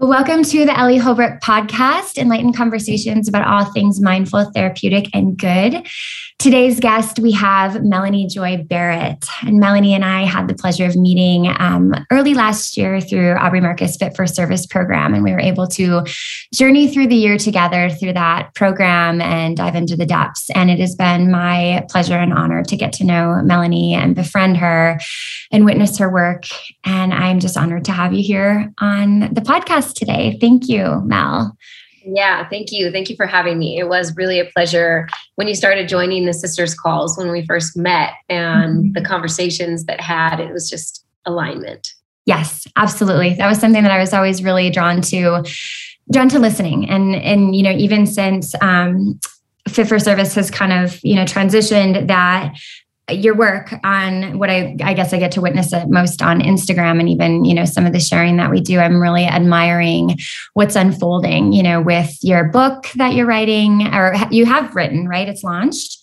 Welcome to the Ellie Holbrook podcast, enlightened conversations about all things mindful, therapeutic, and good. Today's guest, we have Melanie Joy Barrett. And Melanie and I had the pleasure of meeting um, early last year through Aubrey Marcus Fit for Service program. And we were able to journey through the year together through that program and dive into the depths. And it has been my pleasure and honor to get to know Melanie and befriend her and witness her work. And I'm just honored to have you here on the podcast today. Thank you, Mel. Yeah, thank you. Thank you for having me. It was really a pleasure when you started joining the sisters calls when we first met and mm-hmm. the conversations that had it was just alignment. Yes, absolutely. That was something that I was always really drawn to drawn to listening and and you know even since um fit for service has kind of you know transitioned that your work on what I, I guess I get to witness it most on Instagram and even, you know, some of the sharing that we do. I'm really admiring what's unfolding, you know, with your book that you're writing or you have written, right? It's launched.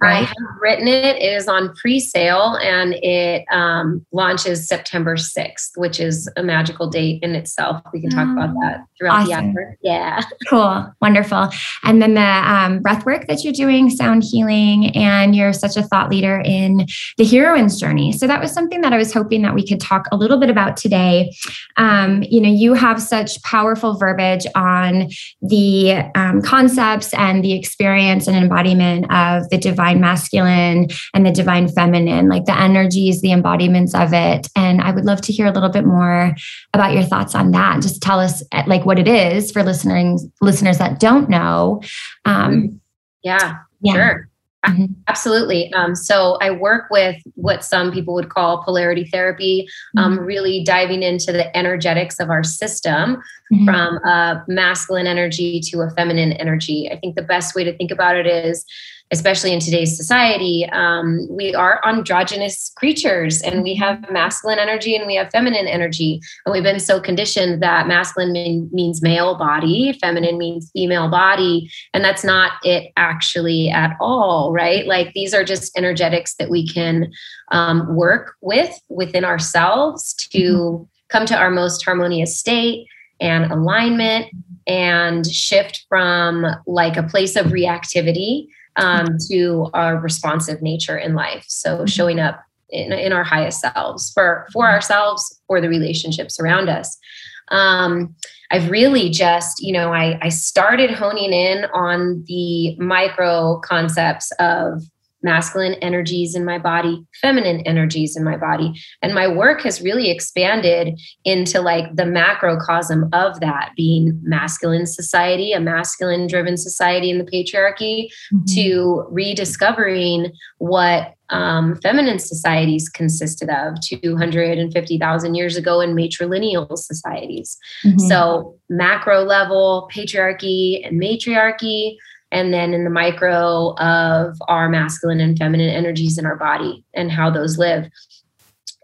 Right. I have written it. It is on pre-sale and it um, launches September 6th, which is a magical date in itself. We can talk about that throughout awesome. the hour. Yeah. Cool. Wonderful. And then the um, breath work that you're doing, sound healing, and you're such a thought leader in the heroine's journey. So that was something that I was hoping that we could talk a little bit about today. Um, you know, you have such powerful verbiage on the um, concepts and the experience and embodiment of the divine divine masculine and the divine feminine, like the energies, the embodiments of it. And I would love to hear a little bit more about your thoughts on that. Just tell us eh, like what it is for listeners listeners that don't know. Um, yeah, yeah, sure. Mm-hmm. Absolutely. Um, so I work with what some people would call polarity therapy, um, mm-hmm. really diving into the energetics of our system mm-hmm. from a masculine energy to a feminine energy. I think the best way to think about it is especially in today's society, um, we are androgynous creatures and we have masculine energy and we have feminine energy. And we've been so conditioned that masculine mean, means male body, feminine means female body. And that's not it actually at all, right? Like these are just energetics that we can um, work with within ourselves to mm-hmm. come to our most harmonious state and alignment and shift from like a place of reactivity um, to our responsive nature in life. So mm-hmm. showing up in, in our highest selves for for ourselves, for the relationships around us. Um, I've really just, you know, I, I started honing in on the micro concepts of masculine energies in my body, feminine energies in my body. And my work has really expanded into like the macrocosm of that being masculine society, a masculine driven society in the patriarchy, mm-hmm. to rediscovering what um, feminine societies consisted of 250,000 years ago in matrilineal societies. Mm-hmm. So, macro level, patriarchy and matriarchy and then in the micro of our masculine and feminine energies in our body and how those live.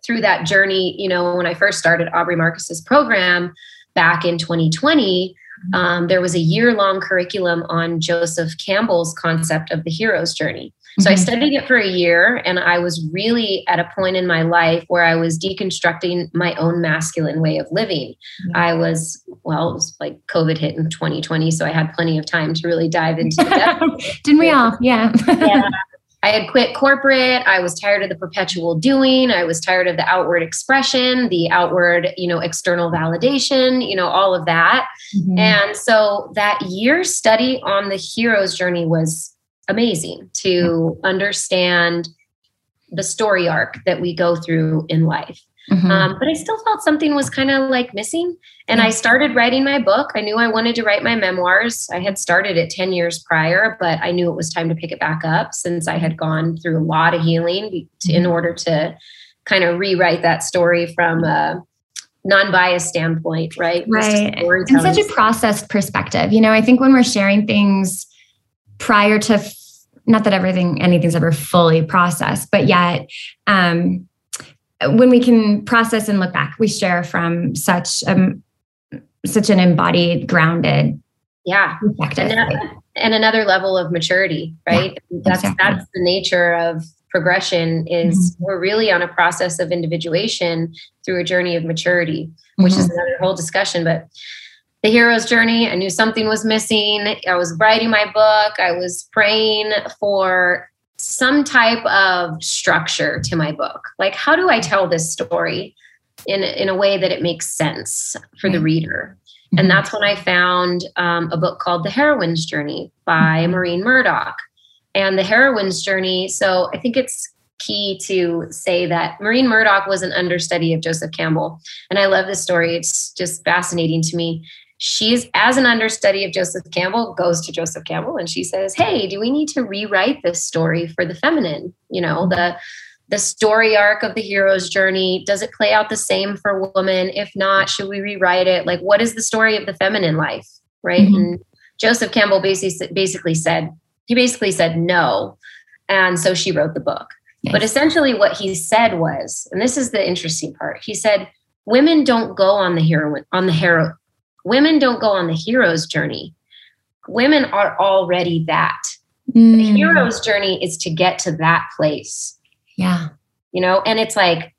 Through that journey you know when i first started aubrey marcus's program back in 2020 um, there was a year long curriculum on joseph campbell's concept of the hero's journey so mm-hmm. I studied it for a year and I was really at a point in my life where I was deconstructing my own masculine way of living. Mm-hmm. I was, well, it was like COVID hit in 2020. So I had plenty of time to really dive into it. Didn't we all? Yeah. yeah. I had quit corporate. I was tired of the perpetual doing. I was tired of the outward expression, the outward, you know, external validation, you know, all of that. Mm-hmm. And so that year study on the hero's journey was amazing to understand the story arc that we go through in life. Mm-hmm. Um, but I still felt something was kind of like missing. And I started writing my book. I knew I wanted to write my memoirs. I had started it 10 years prior, but I knew it was time to pick it back up since I had gone through a lot of healing to, in mm-hmm. order to kind of rewrite that story from a non-biased standpoint, right? Right. And such a processed perspective. You know, I think when we're sharing things prior to not that everything anything's ever fully processed but yet um, when we can process and look back we share from such um such an embodied grounded yeah and, that, and another level of maturity right yeah, that's exactly. that's the nature of progression is mm-hmm. we're really on a process of individuation through a journey of maturity which mm-hmm. is another whole discussion but the hero's journey. I knew something was missing. I was writing my book. I was praying for some type of structure to my book. Like, how do I tell this story in, in a way that it makes sense for the reader? And mm-hmm. that's when I found um, a book called The Heroine's Journey by mm-hmm. Maureen Murdock. And The Heroine's Journey, so I think it's key to say that Maureen Murdock was an understudy of Joseph Campbell. And I love this story. It's just fascinating to me she's as an understudy of Joseph Campbell goes to Joseph Campbell and she says, "Hey, do we need to rewrite this story for the feminine? You know, the the story arc of the hero's journey does it play out the same for women? If not, should we rewrite it? Like what is the story of the feminine life, right?" Mm-hmm. And Joseph Campbell basically basically said he basically said no. And so she wrote the book. Yes. But essentially what he said was, and this is the interesting part. He said women don't go on the heroine on the hero Women don't go on the hero's journey. Women are already that. Mm. The hero's journey is to get to that place. Yeah. You know, and it's like,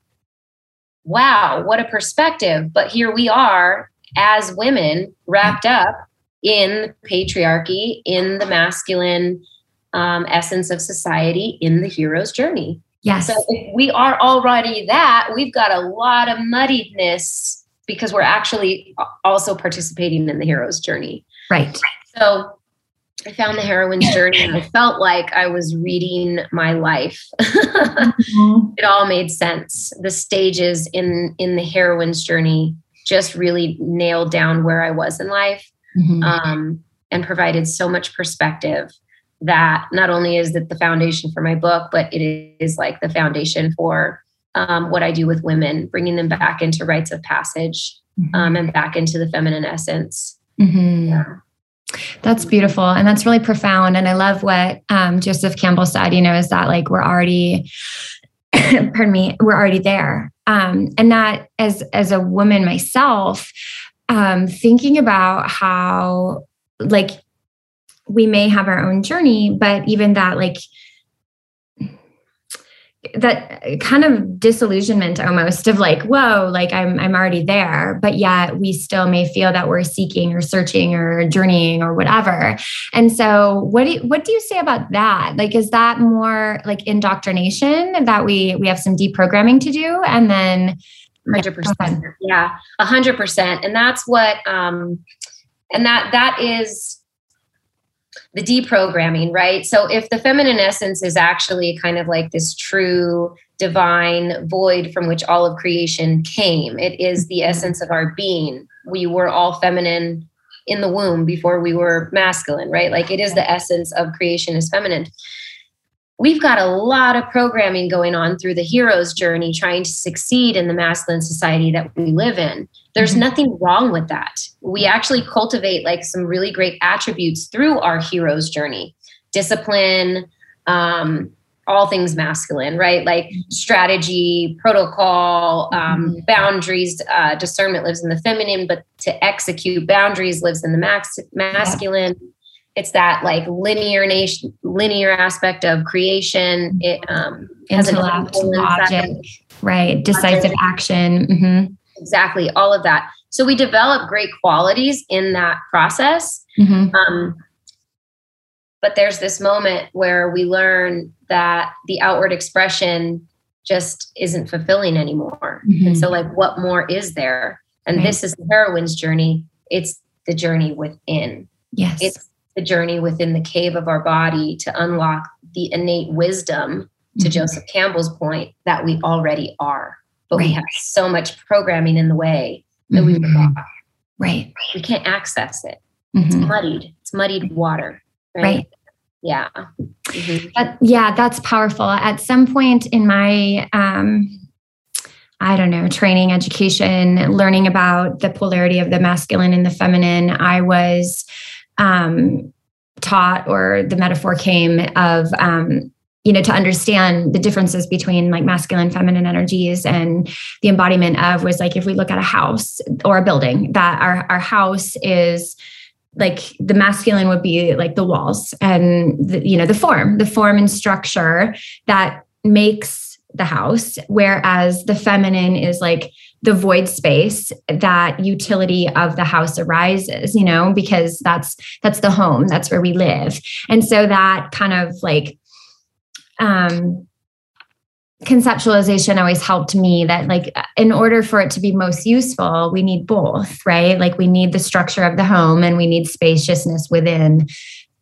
wow, what a perspective. But here we are as women wrapped up in patriarchy, in the masculine um, essence of society, in the hero's journey. Yes. So if we are already that, we've got a lot of muddiness because we're actually also participating in the hero's journey. Right. So I found the heroine's journey and I felt like I was reading my life. mm-hmm. It all made sense. The stages in in the heroine's journey just really nailed down where I was in life mm-hmm. um, and provided so much perspective that not only is it the foundation for my book, but it is like the foundation for um, what I do with women, bringing them back into rites of passage mm-hmm. um, and back into the feminine essence. Mm-hmm. Yeah. That's beautiful. And that's really profound. And I love what um, Joseph Campbell said, you know, is that like we're already, pardon me, we're already there. Um, and that as, as a woman myself, um, thinking about how like we may have our own journey, but even that like that kind of disillusionment almost of like whoa like i'm i'm already there but yet we still may feel that we're seeking or searching or journeying or whatever. And so what do you, what do you say about that? Like is that more like indoctrination that we we have some deprogramming to do and then 100% yeah 100% and that's what um and that that is the deprogramming, right? So if the feminine essence is actually kind of like this true divine void from which all of creation came, it is the mm-hmm. essence of our being. We were all feminine in the womb before we were masculine, right? Like it is the essence of creation is feminine we've got a lot of programming going on through the hero's journey trying to succeed in the masculine society that we live in there's mm-hmm. nothing wrong with that we actually cultivate like some really great attributes through our hero's journey discipline um, all things masculine right like mm-hmm. strategy protocol um, mm-hmm. boundaries uh, discernment lives in the feminine but to execute boundaries lives in the max- masculine yeah it's that like linear nation linear aspect of creation it um intellect logic right decisive logic. action mm-hmm. exactly all of that so we develop great qualities in that process mm-hmm. um, but there's this moment where we learn that the outward expression just isn't fulfilling anymore mm-hmm. and so like what more is there and right. this is the heroine's journey it's the journey within yes it's the journey within the cave of our body to unlock the innate wisdom to mm-hmm. Joseph Campbell's point that we already are. But right. we have so much programming in the way that mm-hmm. we forgot. Right. We can't access it. Mm-hmm. It's muddied. It's muddied water. Right. right. Yeah. Mm-hmm. yeah, that's powerful. At some point in my um I don't know, training, education, learning about the polarity of the masculine and the feminine, I was um, taught or the metaphor came of um, you know to understand the differences between like masculine feminine energies and the embodiment of was like if we look at a house or a building that our our house is like the masculine would be like the walls and the, you know the form the form and structure that makes the house whereas the feminine is like the void space that utility of the house arises you know because that's that's the home that's where we live. And so that kind of like um conceptualization always helped me that like in order for it to be most useful we need both right? Like we need the structure of the home and we need spaciousness within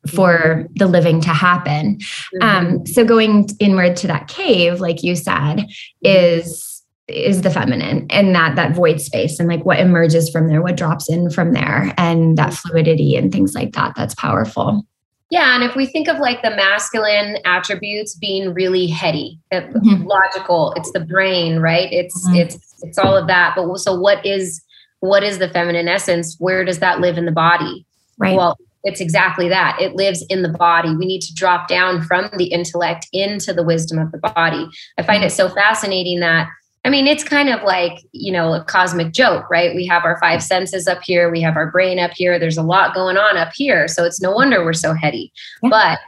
for the living to happen. Mm-hmm. um so going inward to that cave like you said is is the feminine and that that void space and like what emerges from there what drops in from there and that fluidity and things like that that's powerful yeah, and if we think of like the masculine attributes being really heady, uh, mm-hmm. logical, it's the brain, right? It's mm-hmm. it's it's all of that. But so what is what is the feminine essence? Where does that live in the body? Right. Well, it's exactly that. It lives in the body. We need to drop down from the intellect into the wisdom of the body. I find it so fascinating that I mean, it's kind of like, you know, a cosmic joke, right? We have our five senses up here, we have our brain up here. There's a lot going on up here. So it's no wonder we're so heady. Yeah. But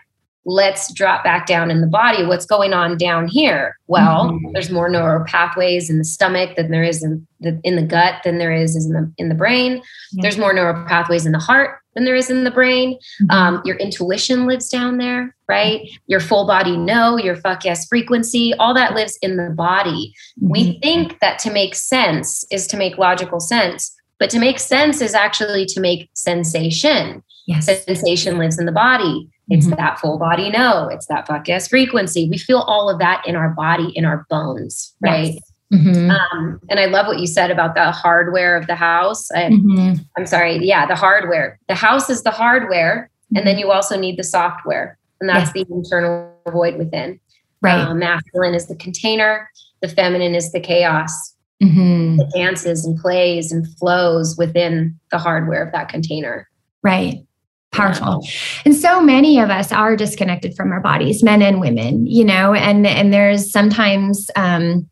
let's drop back down in the body. What's going on down here? Well, mm-hmm. there's more neural pathways in the stomach than there is in the, in the gut than there is in the in the brain. Yeah. There's more neural pathways in the heart than there is in the brain. Mm-hmm. Um, your intuition lives down there, right? Your full body know, your fuck yes frequency, all that lives in the body. Mm-hmm. We think that to make sense is to make logical sense, but to make sense is actually to make sensation. Yes. Sensation lives in the body. It's mm-hmm. that full body no, It's that fuck yes frequency. We feel all of that in our body, in our bones, right? Yes. Mm-hmm. Um, and I love what you said about the hardware of the house. I, mm-hmm. I'm sorry. Yeah, the hardware. The house is the hardware. Mm-hmm. And then you also need the software. And that's yes. the internal void within. Right. Um, masculine is the container, the feminine is the chaos. Mm-hmm. It dances and plays and flows within the hardware of that container. Right powerful. And so many of us are disconnected from our bodies men and women you know and and there's sometimes um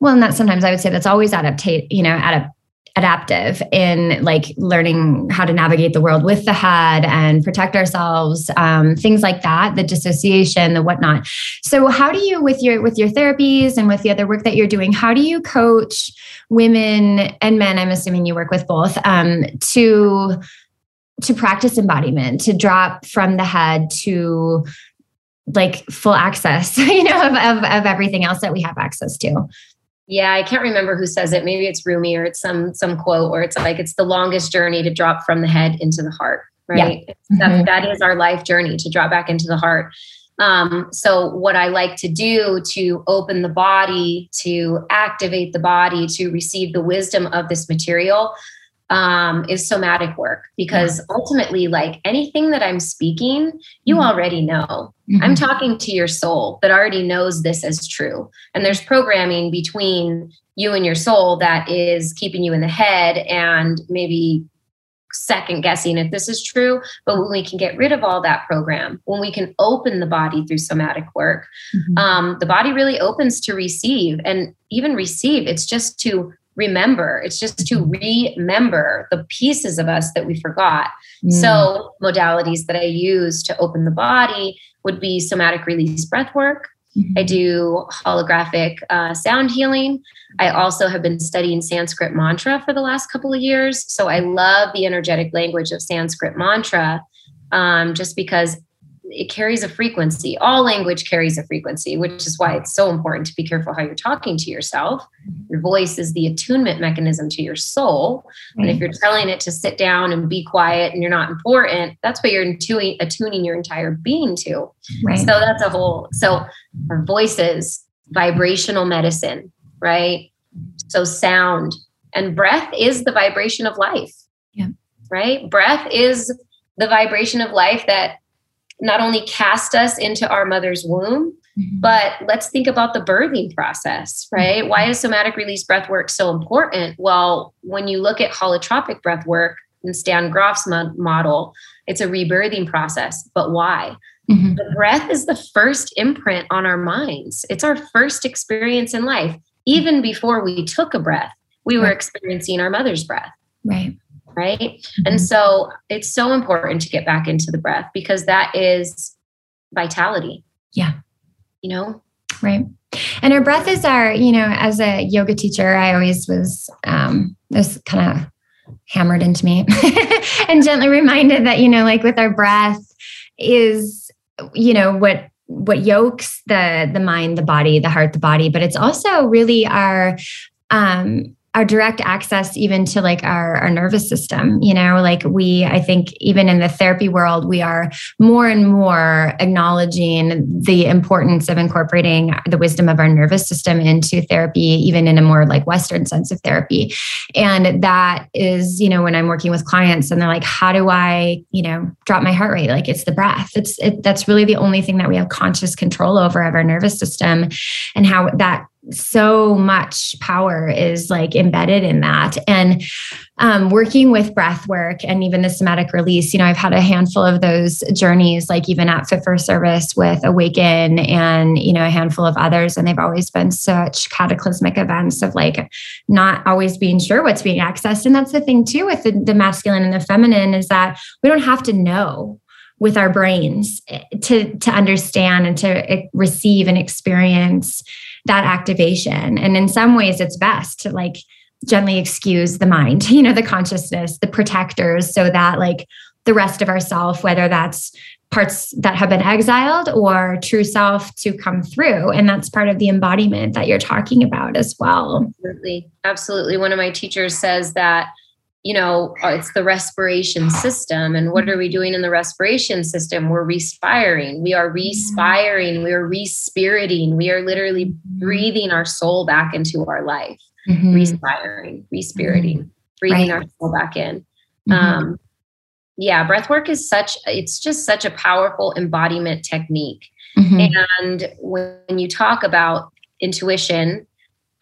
well not sometimes i would say that's always adaptate you know adapt adaptive in like learning how to navigate the world with the head and protect ourselves um, things like that the dissociation the whatnot. So how do you with your with your therapies and with the other work that you're doing how do you coach women and men i'm assuming you work with both um, to to practice embodiment, to drop from the head to like full access, you know, of, of, of everything else that we have access to. Yeah, I can't remember who says it. Maybe it's Rumi or it's some some quote where it's like it's the longest journey to drop from the head into the heart. Right. Yeah. Mm-hmm. that is our life journey to drop back into the heart. Um, so, what I like to do to open the body, to activate the body, to receive the wisdom of this material, um, is somatic work because ultimately, like anything that I'm speaking, you mm-hmm. already know. Mm-hmm. I'm talking to your soul that already knows this as true. And there's programming between you and your soul that is keeping you in the head and maybe second guessing if this is true. But when we can get rid of all that program, when we can open the body through somatic work, mm-hmm. um, the body really opens to receive and even receive. It's just to remember. It's just to remember the pieces of us that we forgot. Mm. So, modalities that I use to open the body would be somatic release breath work. Mm-hmm. I do holographic uh, sound healing. I also have been studying Sanskrit mantra for the last couple of years. So I love the energetic language of Sanskrit mantra um, just because it carries a frequency. All language carries a frequency, which is why it's so important to be careful how you're talking to yourself. Your voice is the attunement mechanism to your soul. And if mm-hmm. you're telling it to sit down and be quiet and you're not important, that's what you're attuning, attuning your entire being to. Right. So that's a whole, so our voices, vibrational medicine, right? So sound and breath is the vibration of life. Yeah. Right? Breath is the vibration of life that not only cast us into our mother's womb, mm-hmm. but let's think about the birthing process, right? Mm-hmm. Why is somatic release breath work so important? Well, when you look at holotropic breath work and Stan Grof's model, it's a rebirthing process. But why? Mm-hmm. The breath is the first imprint on our minds. It's our first experience in life. Even before we took a breath, we were experiencing our mother's breath. Right right? Mm-hmm. And so it's so important to get back into the breath because that is vitality. Yeah. You know? Right. And our breath is our, you know, as a yoga teacher, I always was um this kind of hammered into me and gently reminded that, you know, like with our breath is, you know, what what yokes the the mind the body the heart the body but it's also really our um our direct access even to like our, our nervous system you know? Like we i think even in the therapy world we are more and more acknowledging the importance of incorporating the wisdom of our nervous system into therapy even in a more like western sense of therapy. And that is you know when i'm working with clients and they're like how do i you know drop my heart rate? Like it's the breath. It's it, that's really the only thing that we have conscious control over of our nervous system and how that so much power is like embedded in that. And um, working with breath work and even the somatic release you know i've had a handful of those journeys like even at fit for service with awaken and you know a handful of others. And they've always been such cataclysmic events of like not always being sure what's being accessed. And that's the thing too with the, the masculine and the feminine is that we don't have to know with our brains eh, to to understand and to eh, receive and experience that activation. And in some ways, it's best to like gently excuse the mind, you know, the consciousness, the protectors, so that like the rest of ourself, whether that's parts that have been exiled or true self to come through. And that's part of the embodiment that you're talking about as well. Absolutely. Absolutely. One of my teachers says that you know, uh, it's the respiration system. And what are we doing in the respiration system? We're respiring. We are respiring. We are respiriting. We are literally mm-hmm. breathing our soul back into our life, mm-hmm. respiring, respiriting, mm-hmm. breathing right. our soul back in. Mm-hmm. Um, yeah, breath work is such, it's just such a powerful embodiment technique. Mm-hmm. And when you talk about intuition,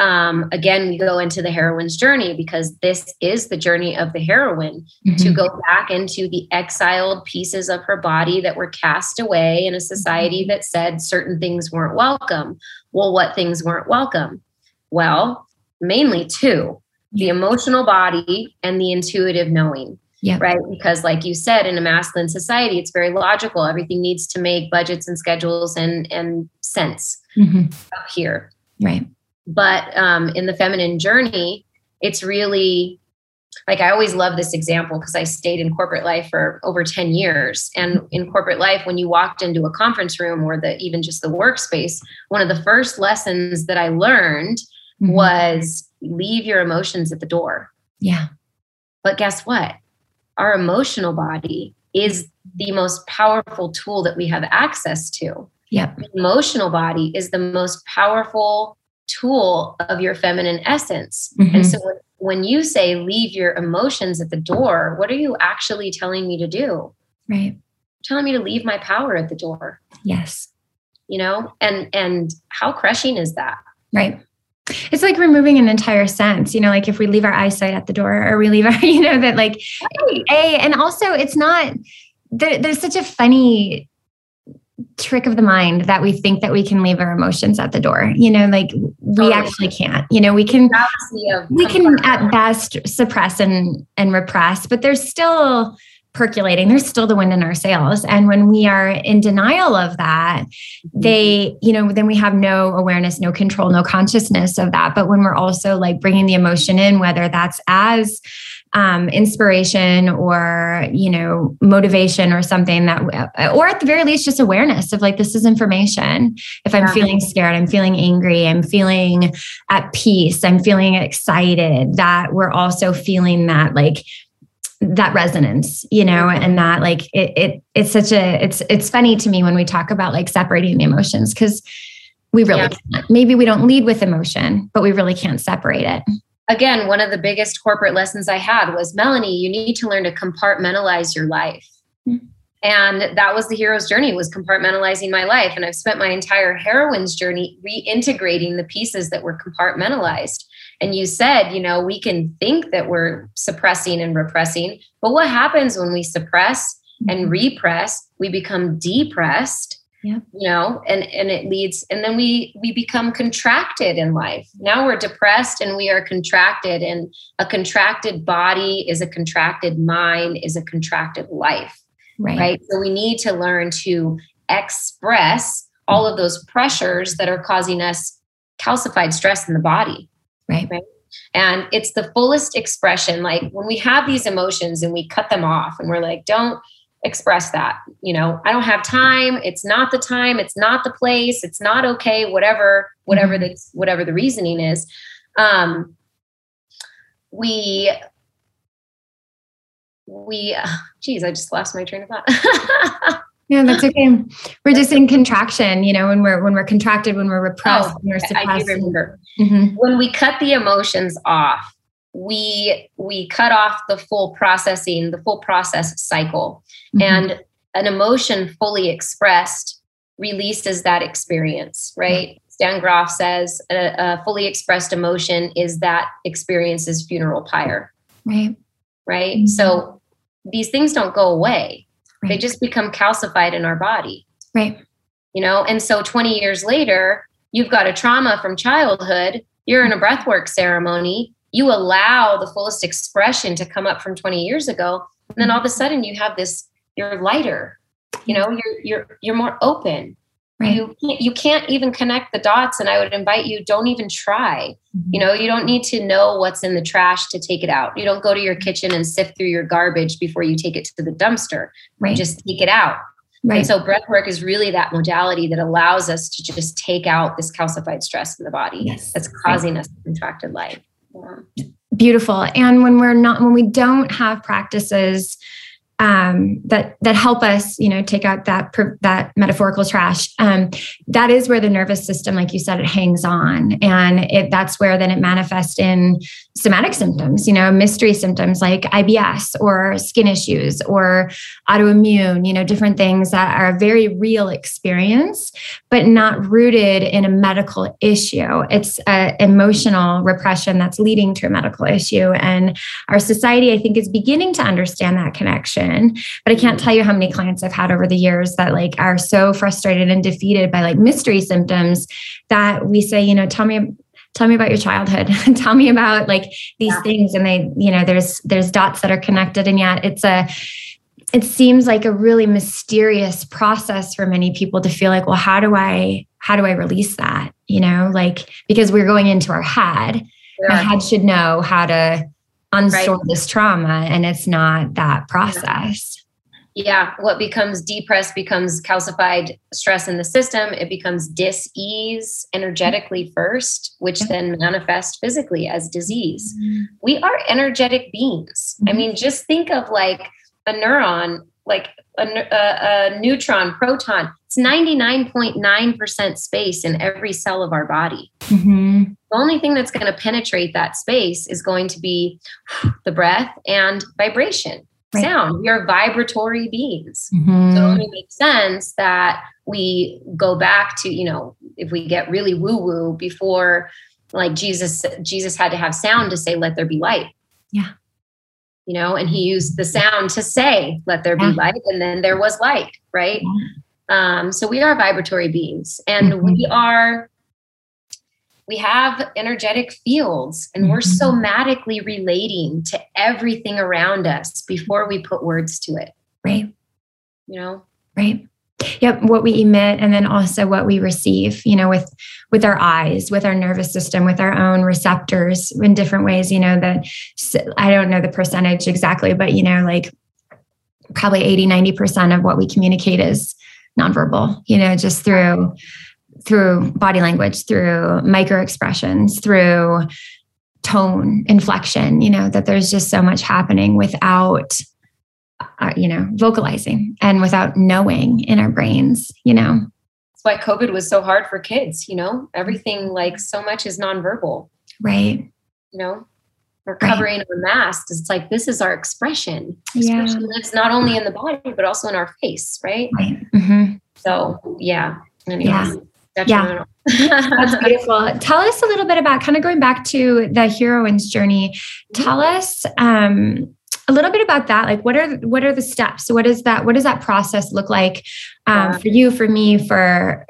um, again, we go into the heroine's journey because this is the journey of the heroine mm-hmm. to go back into the exiled pieces of her body that were cast away in a society mm-hmm. that said certain things weren't welcome. Well, what things weren't welcome? Well, mainly two the emotional body and the intuitive knowing. Yeah. Right. Because, like you said, in a masculine society, it's very logical. Everything needs to make budgets and schedules and, and sense mm-hmm. up here. Right but um, in the feminine journey, it's really like I always love this example because I stayed in corporate life for over 10 years. And in corporate life, when you walked into a conference room or the even just the workspace, one of the first lessons that I learned mm-hmm. was leave your emotions at the door. Yeah. But guess what? Our emotional body is the most powerful tool that we have access to. Yep. The emotional body is the most powerful tool of your feminine essence. Mm-hmm. And so when you say leave your emotions at the door, what are you actually telling me to do? Right. telling me to leave my power at the door. Yes. You know, and and how crushing is that? Right. It's like removing an entire sense, you know, like if we leave our eyesight at the door or we leave our, you know, that like right. a and also it's not there, there's such a funny trick of the mind that we think that we can leave our emotions at the door. You know like we totally. actually can't. You know we can we can at best suppress and and repress but there's still percolating there's still the wind in our sails. And when we are in denial of that mm-hmm. they you know then we have no awareness no control no consciousness of that. But when we're also like bringing the emotion in whether that's as um, inspiration or you know motivation or something that or at the very least just awareness of like this is information if i'm yeah. feeling scared i'm feeling angry i'm feeling at peace i'm feeling excited that we're also feeling that like that resonance you know and that like it, it it's such a it's it's funny to me when we talk about like separating the emotions because we really yeah. can't maybe we don't lead with emotion but we really can't separate it again, one of the biggest corporate lessons I had was Melanie, you need to learn to compartmentalize your life. Mm-hmm. And that was the hero's journey was compartmentalizing my life. And I've spent my entire heroine's journey reintegrating the pieces that were compartmentalized. And you said, you know, we can think that we're suppressing and repressing, but what happens when we suppress and mm-hmm. repress? We become depressed yeah. you know and and it leads and then we we become contracted in life now we're depressed and we are contracted and a contracted body is a contracted mind is a contracted life right, right? so we need to learn to express all of those pressures that are causing us calcified stress in the body. Right. right. And it's the fullest expression. Like when we have these emotions and we cut them off and we're like, don't express that. You know, I don't have time. It's not the time. It's not the place. It's not okay. Whatever, whatever mm-hmm. the whatever the reasoning is. Um, we we geez, I just lost my train of thought. yeah, that's okay. We're just in contraction, you know, when we're when we're contracted, when we're repressed, oh, when we're suppressed. I do remember. Mm-hmm. When we cut the emotions off, we we cut off the full processing, the full process cycle. Mm-hmm. And an emotion fully expressed releases that experience, right? Mm-hmm. Stan Grof says a, a, fully expressed emotion is that experience's funeral pyre. Right. Right. Mm-hmm. So these things don't go away. Right. They just become calcified in our body. Right. You know, and so 20 years later, you've got a trauma from childhood, you're in a breathwork ceremony, you allow the fullest expression to come up from 20 years ago, and then all of a sudden you have this you're lighter. You know, you're you're you're more open. Right. You you can't even connect the dots and I would invite you don't even try. Mm-hmm. You know, you don't need to know what's in the trash to take it out. You don't go to your kitchen and sift through your garbage before you take it to the dumpster. Right. You just take it out. Right. And so breath work is really that modality that allows us to just take out this calcified stress in the body yes. that's causing right. us contracted life. Beautiful. And when we're not, when we don't have practices um, that that help us, you know, take out that that metaphorical trash. Um, that is where the nervous system, like you said, it hangs on, and it that's where then it manifests in somatic symptoms. You know, mystery symptoms like IBS or skin issues or autoimmune. You know, different things that are a very real experience, but not rooted in a medical issue. It's an emotional repression that's leading to a medical issue, and our society, I think, is beginning to understand that connection but I can't mm-hmm. tell you how many clients I've had over the years that like are so frustrated and defeated by like mystery symptoms that we say, you know, tell me tell me about your childhood. Tell me about like these yeah. things. And they you know there's there's dots that are connected and yet it's a it seems like a really mysterious process for many people to feel like well how do i how do i release that? You know like because we're going into our head. Yeah. my head should know how to unstore right. this trauma and it's not that process. Yeah what becomes depressed becomes calcified stress in the system. It becomes dis-ease energetically first which then manifests physically as disease. Mm-hmm. we are energetic beings. Mm-hmm. i mean just think of like a neuron like a, a, a neutron proton. It's 99.9% space in every cell of our body. Mm-hmm. The only thing that's going to penetrate that space is going to be the breath and vibration right. sound we are vibratory beings mm-hmm. so it only makes sense that we go back to you know if we get really woo woo before like jesus jesus had to have sound to say let there be light yeah you know, and he used the sound to say, let there be yeah. light. And then there was light, right? Yeah. Um, so we are vibratory beings and mm-hmm. we are, we have energetic fields and mm-hmm. we're somatically relating to everything around us before we put words to it. Right. You know? Right yep what we emit and then also what we receive you know with with our eyes with our nervous system with our own receptors in different ways you know that i don't know the percentage exactly but you know like probably 80 90% of what we communicate is nonverbal you know just through through body language through micro expressions through tone inflection you know that there's just so much happening without uh, you know, vocalizing and without knowing in our brains, you know. That's why COVID was so hard for kids, you know, everything like so much is nonverbal. Right. You know, we're covering right. our masks. It's like this is our expression. Expression yeah. lives not only in the body, but also in our face, right? Right. Mm-hmm. So, yeah. Anyways, yeah. Yeah. That's beautiful. Tell us a little bit about kind of going back to the heroine's journey. Tell us um, a little bit about that like what are what are the steps what is that what does that process look like um, for you for me for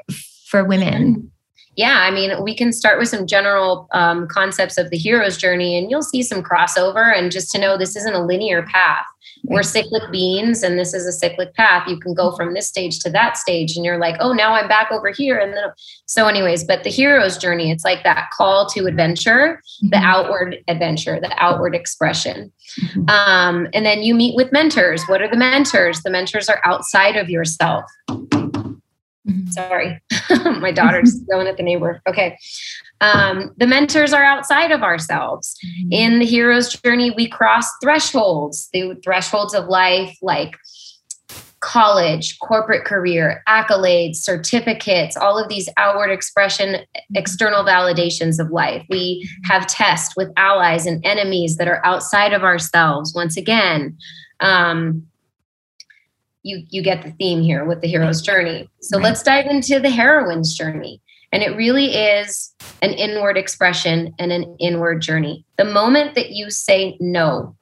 for women yeah, I mean, we can start with some general um, concepts of the hero's journey, and you'll see some crossover. And just to know this isn't a linear path. We're cyclic beings, and this is a cyclic path. You can go from this stage to that stage, and you're like, oh, now I'm back over here. And then, so, anyways, but the hero's journey, it's like that call to adventure, the mm-hmm. outward adventure, the outward expression. Mm-hmm. Um, and then you meet with mentors. What are the mentors? The mentors are outside of yourself. Mm-hmm. Sorry, my daughter's going at the neighbor. Okay. Um, the mentors are outside of ourselves. Mm-hmm. In the hero's journey, we cross thresholds, the thresholds of life, like college, corporate career, accolades, certificates, all of these outward expression, mm-hmm. external validations of life. We mm-hmm. have tests with allies and enemies that are outside of ourselves. Once again, um, you you get the theme here with the hero's journey. So right. let's dive into the heroine's journey. And it really is an inward expression and an inward journey. The moment that you say no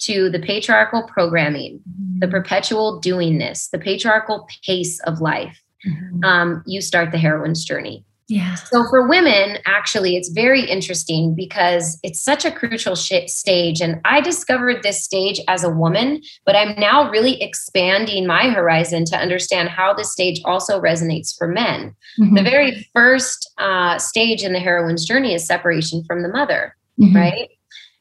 to the patriarchal programming, mm-hmm. the perpetual doingness, the patriarchal pace of life, mm-hmm. um, you start the heroine's journey. Yeah. So for women, actually, it's very interesting because it's such a crucial sh- stage. And I discovered this stage as a woman, but I'm now really expanding my horizon to understand how this stage also resonates for men. Mm-hmm. The very first uh, stage in the heroine's journey is separation from the mother, mm-hmm. right?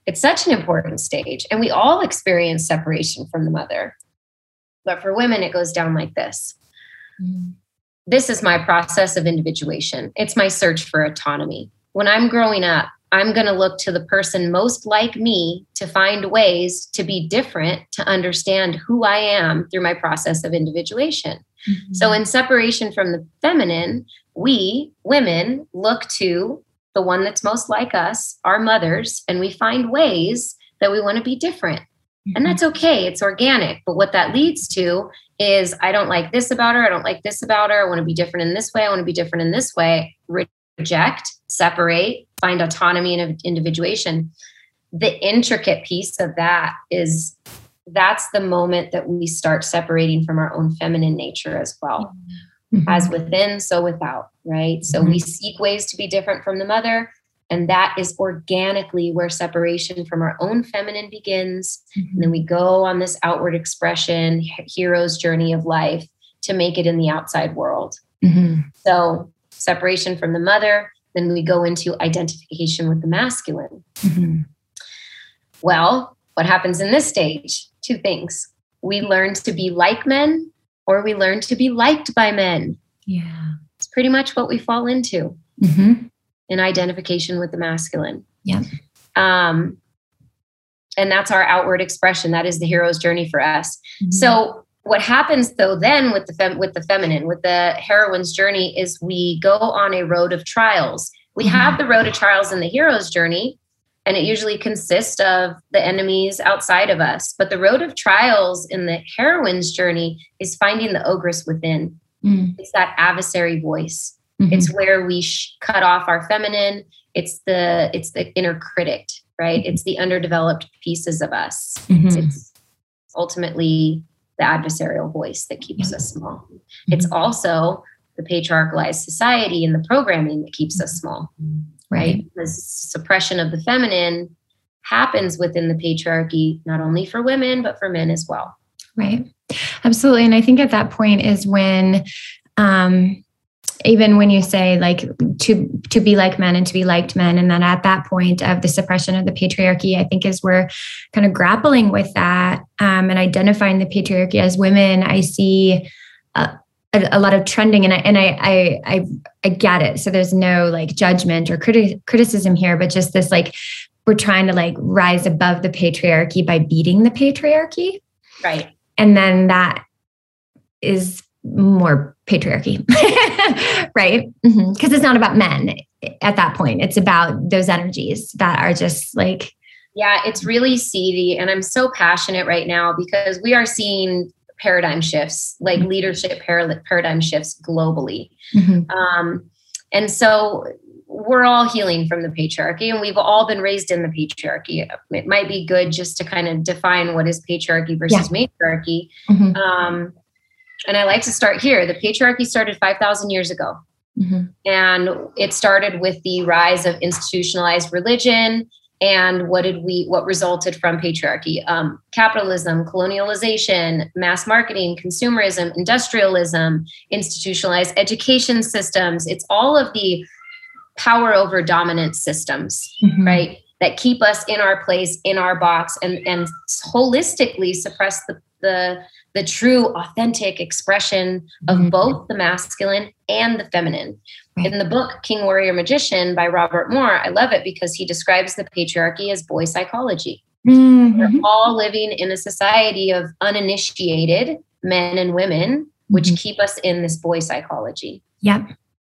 It's such an important stage. And we all experience separation from the mother. But for women, it goes down like this. Mm-hmm this is my process of individuation. It's my search for autonomy. When I'm growing up, I'm going to look to the person most like me to find ways to be different, to understand who I am through my process of individuation. Mm-hmm. So, in separation from the feminine, we women look to the one that's most like us, our mothers, and we find ways that we want to be different. Mm-hmm. And that's okay, it's organic. But what that leads to is I don't like this about her. I don't like this about her. I want to be different in this way. I want to be different in this way. Reject, separate, find autonomy and individuation. The intricate piece of that is that's the moment that we start separating from our own feminine nature as well. Mm-hmm. As within, so without, right? So mm-hmm. we seek ways to be different from the mother. And that is organically where separation from our own feminine begins. Mm-hmm. And then we go on this outward expression, hero's journey of life to make it in the outside world. Mm-hmm. So, separation from the mother, then we go into identification with the masculine. Mm-hmm. Well, what happens in this stage? Two things. We learn to be like men, or we learn to be liked by men. Yeah. It's pretty much what we fall into. Mm-hmm in identification with the masculine. Yeah. Um, and that's our outward expression. That is the hero's journey for us. Mm-hmm. So what happens though then with the fem- with the feminine, with the heroine's journey, is we go on a road of trials. We mm-hmm. have the road of trials in the hero's journey, and it usually consists of the enemies outside of us. But the road of trials in the heroine's journey is finding the ogress within. Mm. It's that adversary voice. Mm-hmm. It's where we sh- cut off our feminine. It's the it's the inner critic, right? It's the underdeveloped pieces of us. Mm-hmm. It's ultimately the adversarial voice that keeps us small. Mm-hmm. It's also the patriarchalized society and the programming that keeps us small, right? right? The suppression of the feminine happens within the patriarchy, not only for women, but for men as well. Right. Absolutely. And I think at that point is when um, even when you say like to to be like men and to be liked men and then at that point of the suppression of the patriarchy i think as we're kind of grappling with that um, and identifying the patriarchy as women. I see a, a, a lot of trending and I, and I, I i i get it. So there's no like judgment or criti- criticism here but just this like we're trying to like rise above the patriarchy by beating the patriarchy. Right. And then that is more patriarchy, right? Because mm-hmm. it's not about men at that point. It's about those energies that are just like. Yeah, it's really seedy. And I'm so passionate right now because we are seeing paradigm shifts, like mm-hmm. leadership paradigm shifts globally. Mm-hmm. Um, and so we're all healing from the patriarchy and we've all been raised in the patriarchy. It might be good just to kind of define what is patriarchy versus yeah. matriarchy. Mm-hmm. Um, and I like to start here. The patriarchy started 5,000 years ago. Mm-hmm. And it started with the rise of institutionalized religion and what did we what resulted from patriarchy um, capitalism colonialization mass marketing consumerism industrialism institutionalized education systems it's all of the power over dominant systems mm-hmm. right that keep us in our place in our box and and holistically suppress the the the true authentic expression of mm-hmm. both the masculine and the feminine. Right. In the book King Warrior Magician by Robert Moore, I love it because he describes the patriarchy as boy psychology. Mm-hmm. We're all living in a society of uninitiated men and women, which mm-hmm. keep us in this boy psychology. Yep.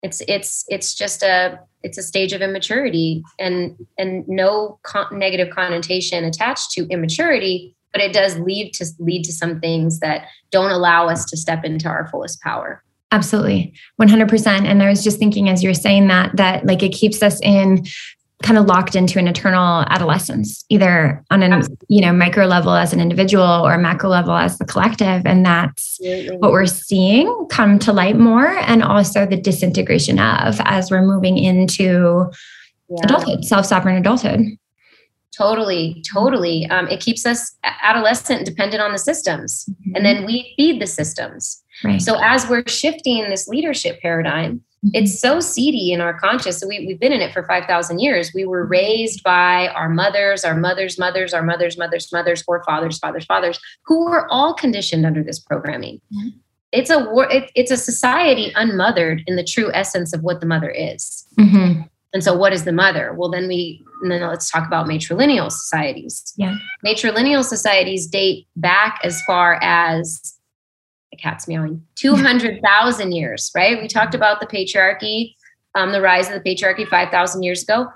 It's it's it's just a it's a stage of immaturity and and no con- negative connotation attached to immaturity but it does lead to lead to some things that don't allow us to step into our fullest power absolutely 100% and i was just thinking as you're saying that that like it keeps us in kind of locked into an eternal adolescence either on an absolutely. you know micro level as an individual or macro level as the collective and that's absolutely. what we're seeing come to light more and also the disintegration of as we're moving into yeah. adulthood self-sovereign adulthood Totally, totally. Um, it keeps us adolescent, dependent on the systems, mm-hmm. and then we feed the systems. Right. So as we're shifting this leadership paradigm, mm-hmm. it's so seedy in our conscious. So we, we've been in it for five thousand years. We were raised by our mothers, our mothers' mothers, our mothers' mothers' mothers, or fathers, fathers, fathers, who were all conditioned under this programming. Mm-hmm. It's a it, it's a society unmothered in the true essence of what the mother is. Mm-hmm. And so, what is the mother? Well, then we, and then let's talk about matrilineal societies. Yeah. Matrilineal societies date back as far as the cat's meowing 200,000 years, right? We talked about the patriarchy, um, the rise of the patriarchy 5,000 years ago.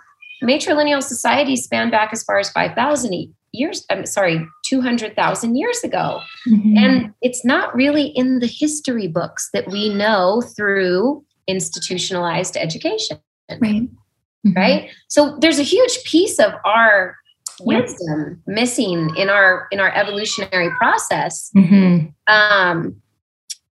Matrilineal societies span back as far as 5,000 years, I'm sorry, 200,000 years ago. Mm-hmm. And it's not really in the history books that we know through institutionalized education. Right mm-hmm. right so there's a huge piece of our wisdom missing in our in our evolutionary process mm-hmm. um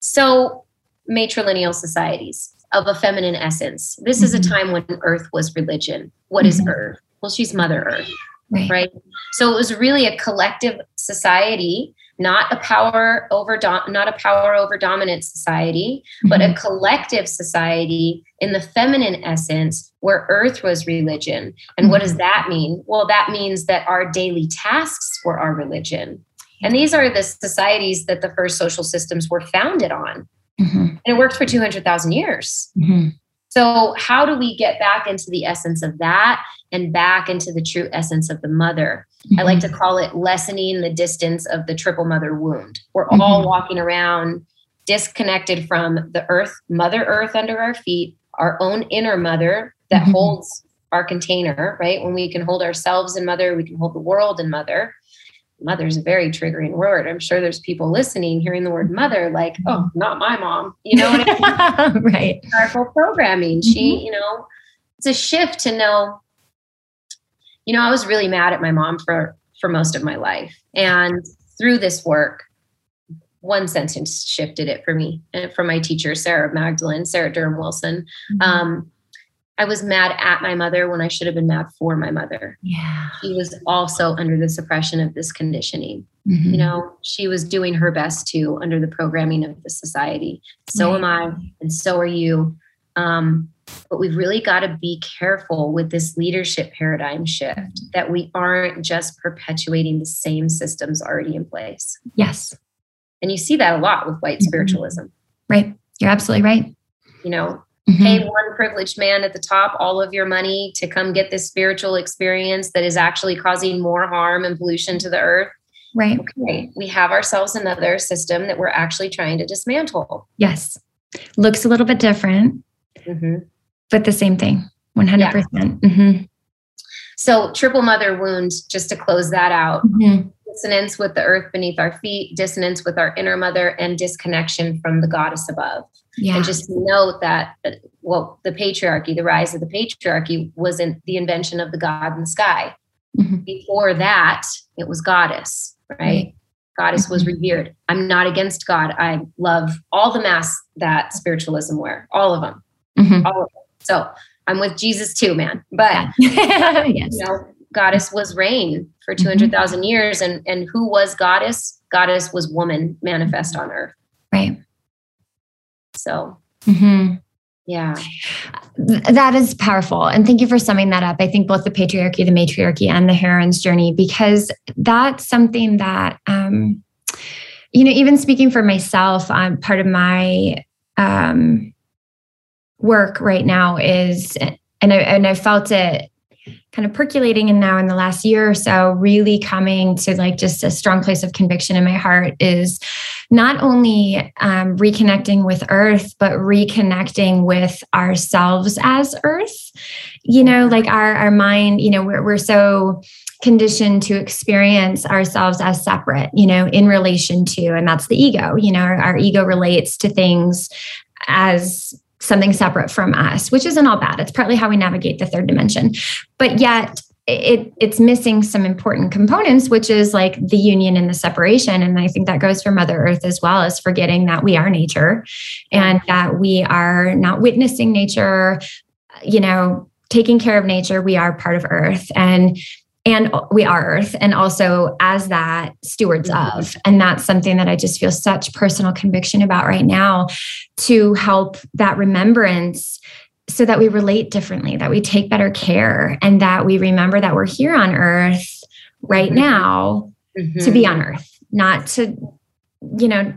so matrilineal societies of a feminine essence this mm-hmm. is a mm-hmm. time when earth was religion What is mm-hmm. earth well she's mother earth right. right so it was really a collective society not a power over not a power over dominant society mm-hmm. but a mm-hmm. collective society in the feminine essence where earth was religion and mm-hmm. what does mm-hmm. that mean well that means that our daily tasks were our religion and these are the societies that the first social systems were founded on mm-hmm. and it worked for 200000 years mm-hmm. so how do we get back into the essence of that and back into the true essence of the mother Mm-hmm. I like to call it lessening the distance of the triple mother wound. We're mm-hmm. all walking around disconnected from the earth, Mother Earth under our feet, our own inner mother that mm-hmm. holds our container, right? When we can hold ourselves in mother, we can hold the world in mother. Mother is a very triggering word. I'm sure there's people listening hearing the word mother, like, oh, not my mom. You know what I mean? right. Powerful programming. She, mm-hmm. you know, it's a shift to know you know, I was really mad at my mom for for most of my life. And through this work, one sentence shifted it for me and from my teacher, Sarah Magdalene, Sarah Durham Wilson. Mm-hmm. Um, I was mad at my mother when I should have been mad for my mother. Yeah. She was also under the suppression of this conditioning. Mm-hmm. You know, she was doing her best too under the programming of the society. So right. am I, and so are you. Um, but we've really got to be careful with this leadership paradigm shift that we aren't just perpetuating the same systems already in place. Yes. And you see that a lot with white mm-hmm. spiritualism. Right. You're absolutely right. You know, mm-hmm. pay one privileged man at the top all of your money to come get this spiritual experience that is actually causing more harm and pollution to the earth. Right. Okay. We have ourselves another system that we're actually trying to dismantle. Yes. Looks a little bit different. Mm-hmm but the same thing 100% yeah. mm-hmm. so triple mother wound just to close that out mm-hmm. dissonance with the earth beneath our feet dissonance with our inner mother and disconnection from the goddess above yeah. and just note that well the patriarchy the rise of the patriarchy was in the invention of the god in the sky mm-hmm. before that it was goddess right, goddess was mm-hmm. revered i'm not against god i love all the masks that spiritualism wear all of them Mm-hmm. All of it. So I'm with Jesus too, man. But yes. you know, goddess was reign for 200,000 mm-hmm. years. And, and who was goddess? Goddess was woman manifest on earth. Right. So, mm-hmm. yeah. That is powerful. And thank you for summing that up. I think both the patriarchy, the matriarchy, and the heroine's journey, because that's something that, um, you know, even speaking for myself, um, part of my um, work right now is, and I, and I felt it kind of percolating and now in the last year or so really coming to like just a strong place of conviction in my heart is not only um, reconnecting with earth but reconnecting with ourselves as earth. You know like our our mind you know we're, we're so conditioned to experience ourselves as separate you know in relation to and that's the ego you know our, our ego relates to things as something separate from us, which isn't all bad. It's partly how we navigate the third dimension. But yet, it it's missing some important components which is like the union and the separation and i think that goes for mother earth as well as forgetting that we are nature and that we are not witnessing nature you know taking care of nature we are part of earth and and we are earth and also as that stewards mm-hmm. of and that's something that i just feel such personal conviction about right now to help that remembrance so that we relate differently that we take better care and that we remember that we're here on earth right mm-hmm. now mm-hmm. to be on mm-hmm. earth not to you know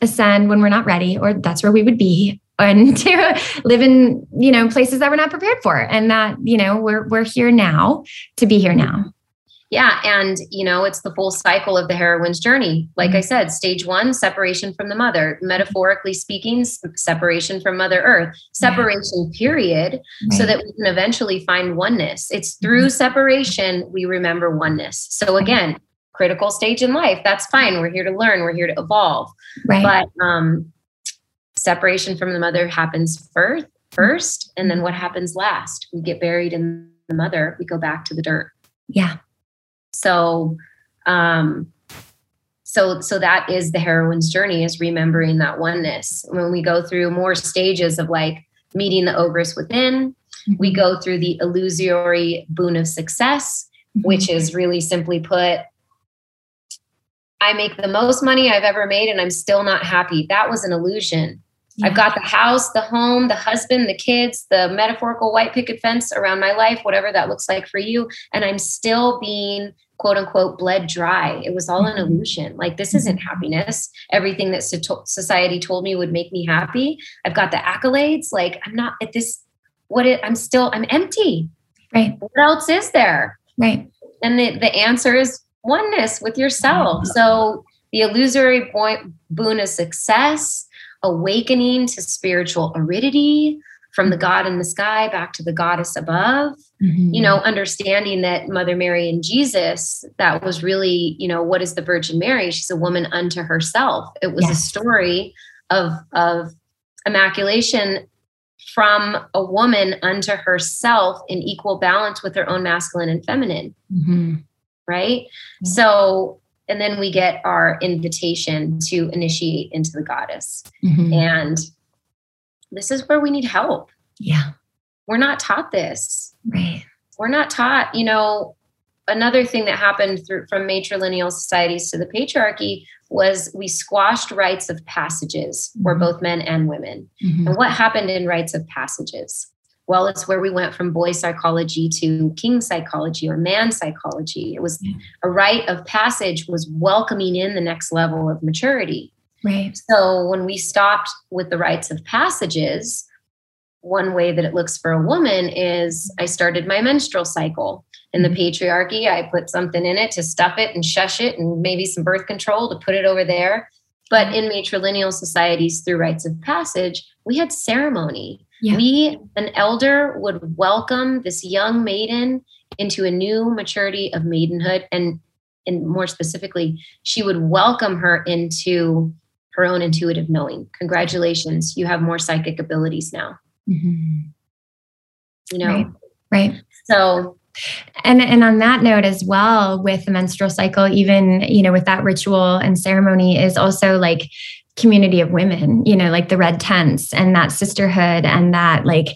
ascend when we're not ready or that's where we would be and to live in you know places that we're not prepared for and that you know we're we're here now to be here now. Yeah and you know it's the full cycle of the heroine's journey. Like i said stage one separation from the mother. Metaphorically speaking separation from mother earth. Separation period right. so that we can eventually find oneness. It's through mm-hmm. separation we remember oneness. So again critical stage in life. That's fine. We're here to learn. We're here to evolve. Right. but um separation from the mother happens first first and then what happens last we get buried in the mother we go back to the dirt yeah so um so so that is the heroine's journey is remembering that oneness when we go through more stages of like meeting the ogress within we mm-hmm. go through the illusory boon of success mm-hmm. which is really simply put I make the most money I've ever made and I'm still not happy. That was an illusion. I've got the house, the home, the husband, the kids, the metaphorical white picket fence around my life, whatever that looks like for you. And I'm still being quote unquote bled dry. It was all an mm-hmm. illusion. Like, this isn't mm-hmm. happiness. Everything that society told me would make me happy. I've got the accolades. Like, I'm not at this, what it, I'm still, I'm empty. Right. What else is there? Right. And the, the answer is oneness with yourself. Mm-hmm. So the illusory point, boon of success, awakening to spiritual aridity from the God in the sky back to the goddess above. Mm-hmm. You know, understanding that Mother Mary and Jesus, that was really, you know, what is the Virgin Mary? She's a woman unto herself. It was yes. a story of of immaculation from a woman unto herself in equal balance with her own masculine and feminine. Mm-hmm. Right. Mm-hmm. So and then we get our invitation to initiate into the goddess. Mm-hmm. And this is where we need help. Yeah. We're not taught this. Right. We're not taught, you know, another thing that happened through from matrilineal societies to the patriarchy was we squashed rites of passages mm-hmm. for both men and women. Mm-hmm. And what happened in rites of passages? Well it's where we went from boy psychology to king psychology or man psychology. It was a rite of passage was welcoming in the next level of maturity. Right. So when we stopped with the rites of passages one way that it looks for a woman is i started my menstrual cycle. In the mm-hmm. patriarchy i put something in it to stuff it and shush it and maybe some birth control to put it over there. But in matrilineal societies through rites of passage we had ceremony yeah. We, an elder, would welcome this young maiden into a new maturity of maidenhood. And, and more specifically, she would welcome her into her own intuitive knowing. Congratulations, you have more psychic abilities now. Mm-hmm. You know? Right. right. So and and on that note as well with the menstrual cycle even you know with that ritual and ceremony is also like community of women, you know, like the red tents and that sisterhood and that like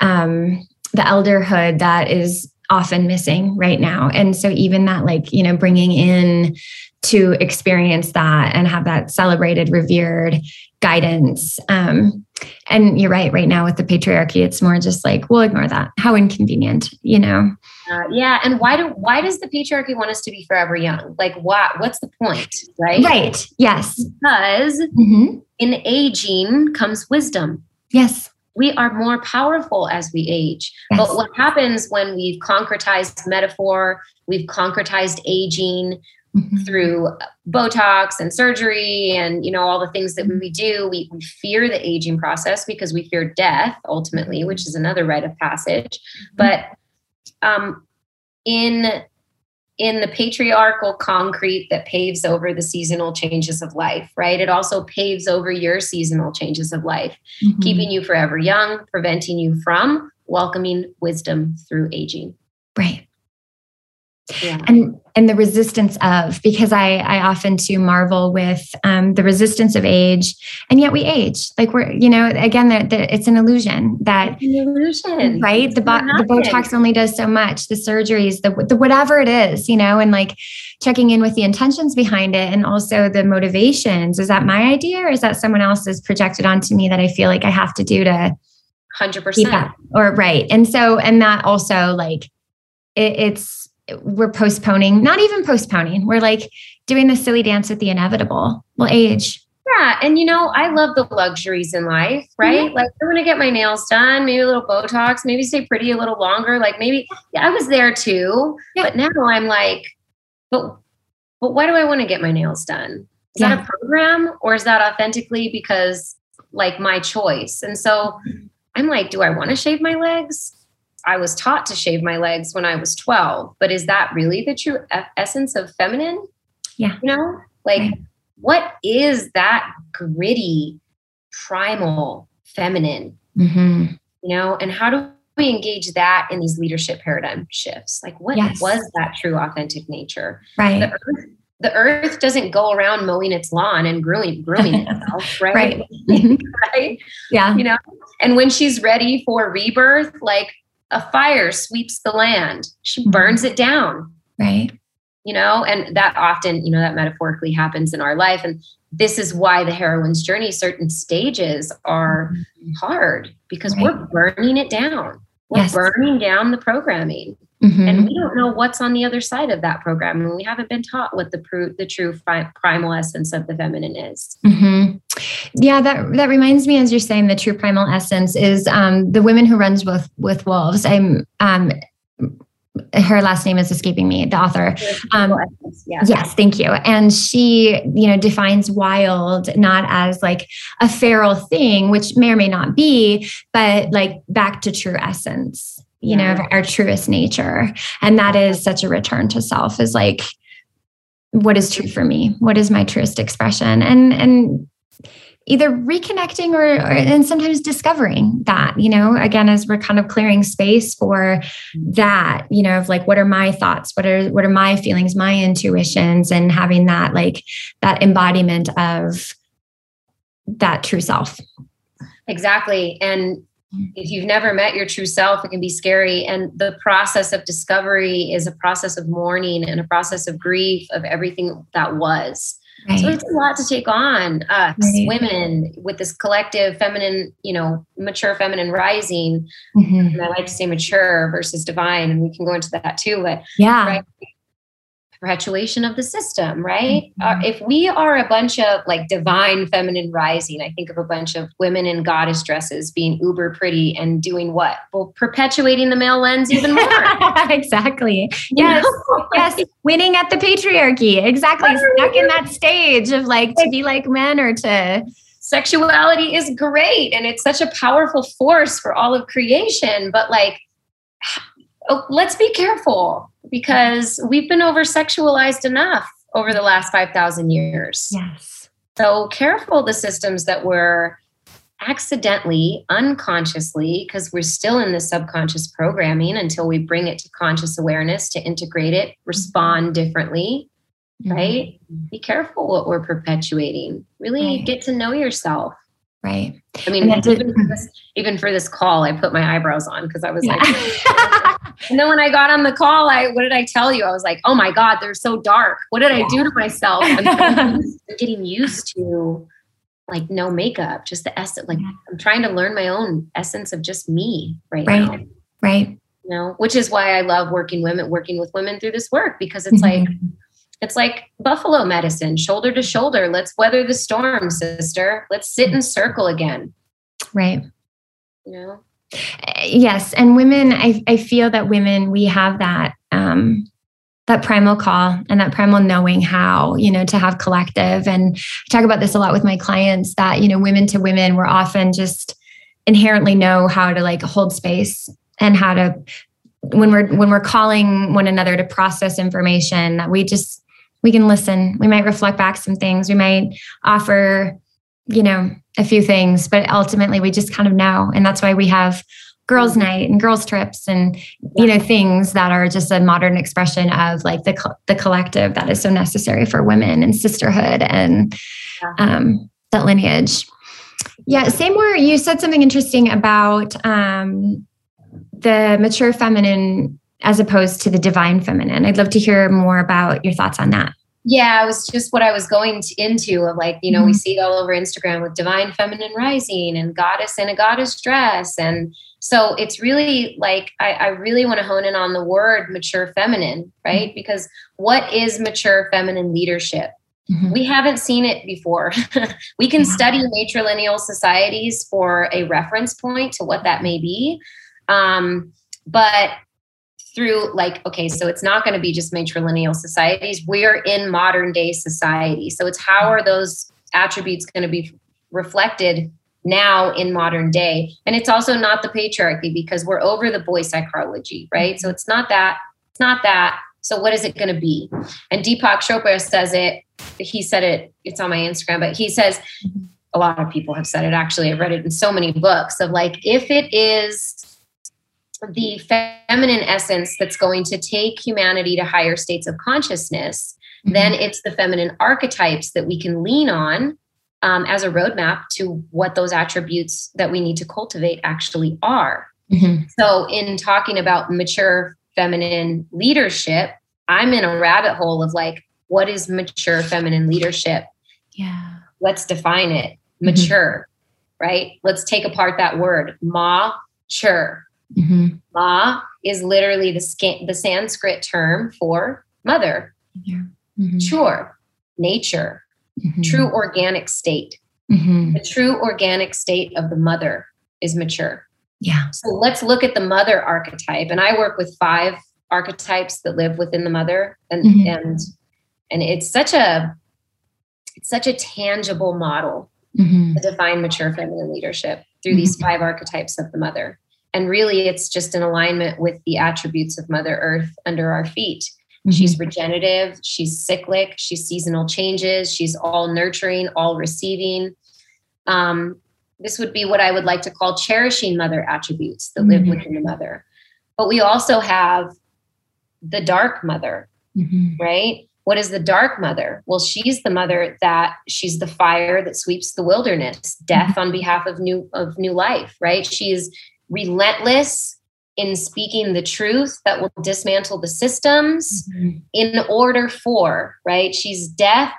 um, the elderhood that is often missing right now. And so even that like, you know, bringing in to experience that and have that celebrated, revered guidance. Um, and you're right, right now with the patriarchy, it's more just like, we'll ignore that. How inconvenient, you know? Uh, yeah. And why do why does the patriarchy want us to be forever young? Like what what's the point? Right? Right. Yes. Because mm-hmm. in aging comes wisdom. Yes we are more powerful as we age. Yes. But what happens when we've concretized metaphor, we've concretized aging mm-hmm. through Botox and surgery and you know all the things that we do, we, we fear the aging process because we fear death ultimately, which is another rite of passage. Mm-hmm. But um, in in the patriarchal concrete that paves over the seasonal changes of life, right? It also paves over your seasonal changes of life, mm-hmm. keeping you forever young, preventing you from welcoming wisdom through aging. Right yeah. and and the resistance of because i i often too marvel with um, the resistance of age and yet we age. Like we're you know again the, it's an illusion that an illusion. Right? The, bo- the botox only does so much. The surgeries the, the whatever it is you know and like checking in with the intentions behind it and also the motivations. Is that my idea or is that someone else's projected onto me that i feel like i have to do to 100% or right. And so and that also like it, it's we're postponing, not even postponing. We're like doing the silly dance with the inevitable. We'll age. Yeah. And you know, I love the luxuries in life, right? Mm-hmm. Like I'm gonna get my nails done, maybe a little Botox, maybe stay pretty a little longer. Like maybe yeah, I was there too. Yeah. But now I'm like, but but why do I want to get my nails done? Is yeah. that a program or is that authentically because like my choice? And so I'm like, do I want to shave my legs? I was taught to shave my legs when I was 12, but is that really the true essence of feminine? Yeah. You know, like right. what is that gritty, primal feminine? Mm-hmm. You know, and how do we engage that in these leadership paradigm shifts? Like, what yes. was that true, authentic nature? Right. The earth, the earth doesn't go around mowing its lawn and grooming, grooming itself, right? right. right. Yeah. You know, and when she's ready for rebirth, like a fire sweeps the land she mm-hmm. burns it down right you know and that often you know that metaphorically happens in our life and this is why the heroine's journey certain stages are mm-hmm. hard because right. we're burning it down we're yes. burning down the programming Mm-hmm. And we don't know what's on the other side of that program. And we haven't been taught what the, pr- the true fi- primal essence of the feminine is. Mm-hmm. Yeah, that, that reminds me, as you're saying, the true primal essence is um, the women who runs with, with wolves. I'm, um, her last name is escaping me the author. Um, yeah. yes. Thank you. And she you know defines wild not as like a feral thing which may or may not be but like back to true essence you yeah. know our truest nature. And that is such a return to self is like what is true for me? What is my truest expression? And and either reconnecting or, or and sometimes discovering that you know again as we're kind of clearing space for that you know of like what are my thoughts what are what are my feelings my intuitions and having that like that embodiment of that true self exactly and if you've never met your true self, it can be scary. And the process of discovery is a process of mourning and a process of grief of everything that was. Right. So it's a lot to take on us right. women with this collective feminine, you know, mature feminine rising. Mm-hmm. And I like to say mature versus divine, and we can go into that too. But yeah, right? Perpetuation of the system, right? Mm-hmm. Uh, if we are a bunch of like divine feminine rising, I think of a bunch of women in goddess dresses being uber pretty and doing what? Well, perpetuating the male lens even more. exactly. Yes. yes. Winning at the patriarchy. Exactly. Stuck in that stage of like to be like men or to sexuality is great and it's such a powerful force for all of creation, but like oh, let's be careful because we've been over sexualized enough over the last 5,000 years. Yes. So careful the systems that we're accidentally, unconsciously, because we're still in the subconscious programming until we bring it to conscious awareness to integrate it, respond differently. mm-hmm. right? Be careful what we're perpetuating. Really right. get to know yourself. Right. I mean, even, for this, even for this call, I put my eyebrows on because I was yeah. like, and then when I got on the call, I what did I tell you? I was like, oh my God, they're so dark. What did I do to myself? I'm, I'm getting used to like no makeup, just the essence. Like I'm trying to learn my own essence of just me right, right. now. Right. You know, which is why I love working women, working with women through this work because it's mm-hmm. like it's like buffalo medicine, shoulder to shoulder. Let's weather the storm, sister. Let's sit in circle again. Right. You know? Yes. And women, I, I feel that women, we have that um that primal call and that primal knowing how, you know, to have collective. And I talk about this a lot with my clients that, you know, women to women, we're often just inherently know how to like hold space and how to when we're when we're calling one another to process information that we just we can listen. We might reflect back some things. We might offer, you know, a few things, but ultimately we just kind of know. And that's why we have girls' night and girls' trips and, you know, things that are just a modern expression of like the, the collective that is so necessary for women and sisterhood and um, that lineage. Yeah, Seymour, you said something interesting about um, the mature feminine as opposed to the divine feminine. I'd love to hear more about your thoughts on that. Yeah, it was just what I was going to, into of like, you know, mm-hmm. we see it all over Instagram with divine feminine rising and goddess in a goddess dress. And so it's really like, I, I really want to hone in on the word mature feminine, right? Mm-hmm. Because what is mature feminine leadership? Mm-hmm. We haven't seen it before. we can study matrilineal societies for a reference point to what that may be. Um, but through like okay so it's not going to be just matrilineal societies. We're in modern day society. So it's how are those attributes going to be reflected now in modern day? And it's also not the patriarchy because we're over the boy psychology right? So it's not that it's not that. So what is it going to be? And deepak chopra says it he said it it's on my instagram but he says a lot of people have said it actually. I've read it in so many books of like if it is the feminine essence that's going to take humanity to higher states of consciousness, mm-hmm. then it's the feminine archetypes that we can lean on um, as a roadmap to what those attributes that we need to cultivate actually are. Mm-hmm. So, in talking about mature feminine leadership, I'm in a rabbit hole of like, what is mature feminine leadership? Yeah. Let's define it. Mm-hmm. Mature, mm-hmm. right? Let's take apart that word. Ma, chur. Mm-hmm. Ma is literally the, the Sanskrit term for mother. Yeah. Mm-hmm. Chur, nature, mm-hmm. true organic state. Mm-hmm. The true organic state of the mother is mature. Yeah. So let's look at the mother archetype. And I work with five archetypes that live within the mother. And mm-hmm. and and it's such a it's such a tangible model mm-hmm. to define mature feminine leadership through these five archetypes of the mother. And really, it's just in alignment with the attributes of Mother Earth under our feet. Mm-hmm. She's regenerative, she's cyclic, she's seasonal changes, she's all nurturing, all receiving. Um, this would be what I would like to call cherishing mother attributes that live mm-hmm. within the mother. But we also have the dark mother, mm-hmm. right? What is the dark mother? Well, she's the mother that she's the fire that sweeps the wilderness, death mm-hmm. on behalf of new of new life, right? She's relentless in speaking the truth that will dismantle the systems mm-hmm. in order for, right? She's death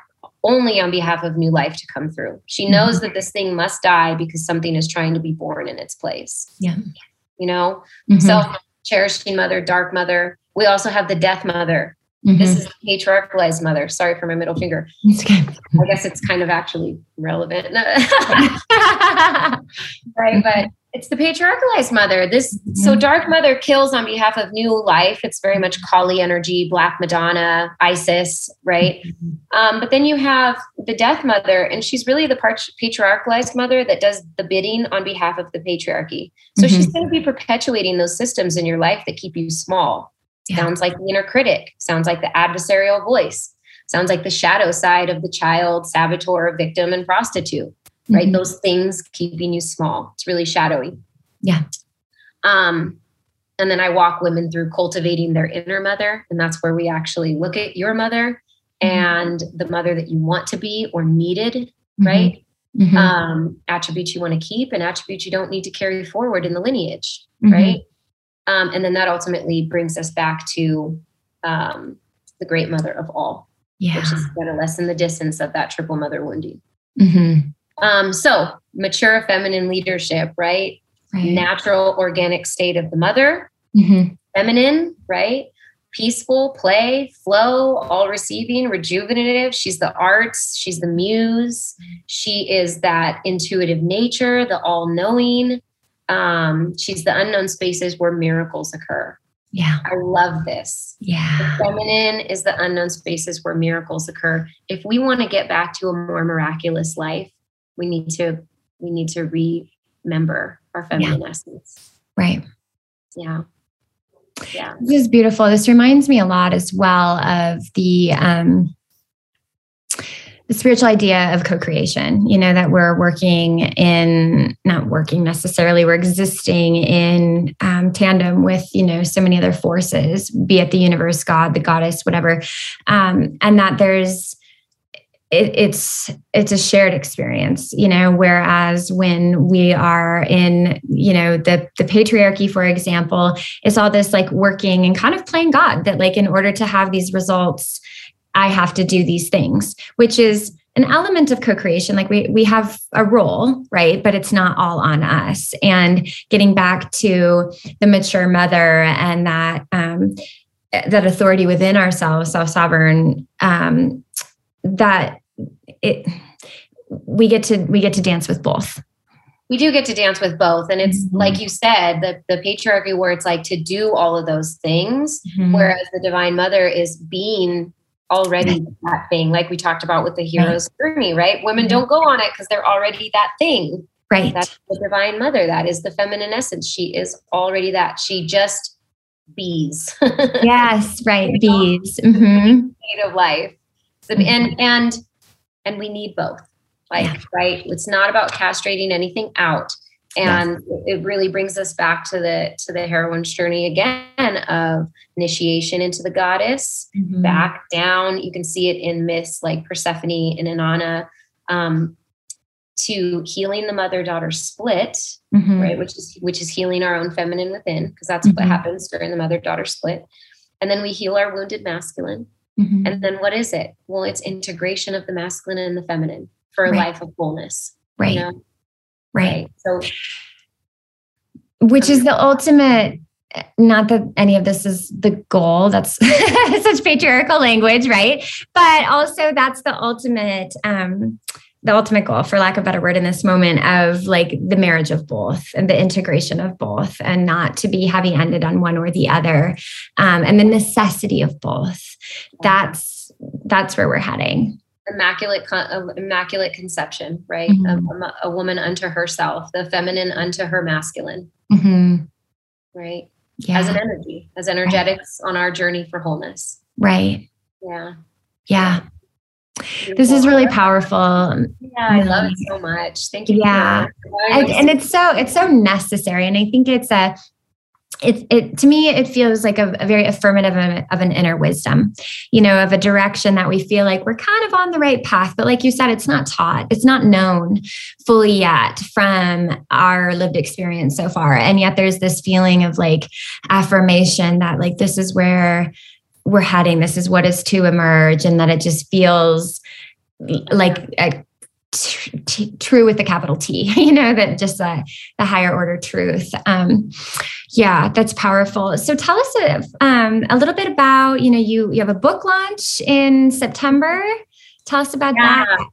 only on behalf of new life to come through. She mm-hmm. knows that this thing must die because something is trying to be born in its place. Yeah. You know? Mm-hmm. So cherishing mother, dark mother. We also have the death mother. Mm-hmm. This is the patriarchalized mother. Sorry for my middle finger. Okay. I guess it's kind of actually relevant. right. But it's the patriarchalized mother. This mm-hmm. so dark mother kills on behalf of new life. It's very much Kali energy, Black Madonna, Isis, right? Mm-hmm. Um, but then you have the death mother, and she's really the patriarchalized mother that does the bidding on behalf of the patriarchy. So mm-hmm. she's going to be perpetuating those systems in your life that keep you small. Yeah. Sounds like the inner critic. Sounds like the adversarial voice. Sounds like the shadow side of the child, saboteur, victim, and prostitute right? Mm-hmm. Those things keeping you small. It's really shadowy. Yeah. Um, and then I walk women through cultivating their inner mother. And that's where we actually look at your mother and the mother that you want to be or needed, mm-hmm. right? Mm-hmm. Um, attributes you want to keep and attributes you don't need to carry forward in the lineage, mm-hmm. right? Um, and then that ultimately brings us back to um, the great mother of all, yeah. which is going to lessen the distance of that triple mother wounding. Mm-hmm. Um, so, mature feminine leadership, right? right? Natural organic state of the mother, mm-hmm. feminine, right? Peaceful, play, flow, all receiving, rejuvenative. She's the arts, she's the muse, she is that intuitive nature, the all knowing. Um, she's the unknown spaces where miracles occur. Yeah. I love this. Yeah. The feminine is the unknown spaces where miracles occur. If we want to get back to a more miraculous life, we need to we need to remember our feminine yeah. essence. Right. Yeah. Yeah. This is beautiful. This reminds me a lot as well of the um the spiritual idea of co-creation you know that we're working in not working necessarily we're existing in um, tandem with you know so many other forces be it the universe god the goddess whatever. Um, and that there's it, it's it's a shared experience you know whereas when we are in you know the the patriarchy for example it's all this like working and kind of playing god that like in order to have these results I have to do these things, which is an element of co-creation. Like we we have a role right? But it's not all on us. And getting back to the mature mother and that um, that authority within ourselves self-sovereign um, that it we get to we get to dance with both. We do get to dance with both. And it's mm-hmm. like you said the, the patriarchy where it's like to do all of those things mm-hmm. whereas the divine mother is being already that thing, like we talked about with the hero's right. journey, right? Women don't go on it because they're already that thing. Right. That's the divine mother. That is the feminine essence. She is already that. She just bees. yes, right. bees. Mm-hmm. Of life. Mm-hmm. And and and we need both. Like, yeah. right? It's not about castrating anything out and yes. it really brings us back to the to the heroine's journey again of initiation into the goddess mm-hmm. back down you can see it in myths like persephone and inanna um, to healing the mother daughter split mm-hmm. right which is which is healing our own feminine within because that's mm-hmm. what happens during the mother daughter split and then we heal our wounded masculine mm-hmm. and then what is it well it's integration of the masculine and the feminine for a right. life of fullness right you know? Right. So, which is the ultimate not that any of this is the goal that's such patriarchal language right? But also that's the ultimate um the ultimate goal for lack of a better word in this moment of like the marriage of both and the integration of both and not to be heavy ended on one or the other um, and the necessity of both. That's that's where we're heading immaculate immaculate conception right? Mm-hmm. a, a, woman unto herself the feminine unto her masculine. Mm-hmm. right? Yeah. as an energy as energetics right. on our journey for wholeness. Right. Yeah. Yeah. This is really powerful. Yeah i love it so much. Thank you yeah. and, and it's so it's so necessary and i think it's a it, it to me it feels like a, a very affirmative of, of, an inner wisdom you know of a direction that we feel like we're kind of on the right path. But like you said it's not taught it's not known fully yet from our lived experience so far. And yet there's this feeling of like affirmation that like this is where we're heading this is what is to emerge and that it just feels like a T- t- true with the capital T, you know, that just uh, the higher order truth. Um, yeah, that's powerful. So tell us a, um, a little bit about, you know, you you have a book launch in September. Tell us about yeah. that.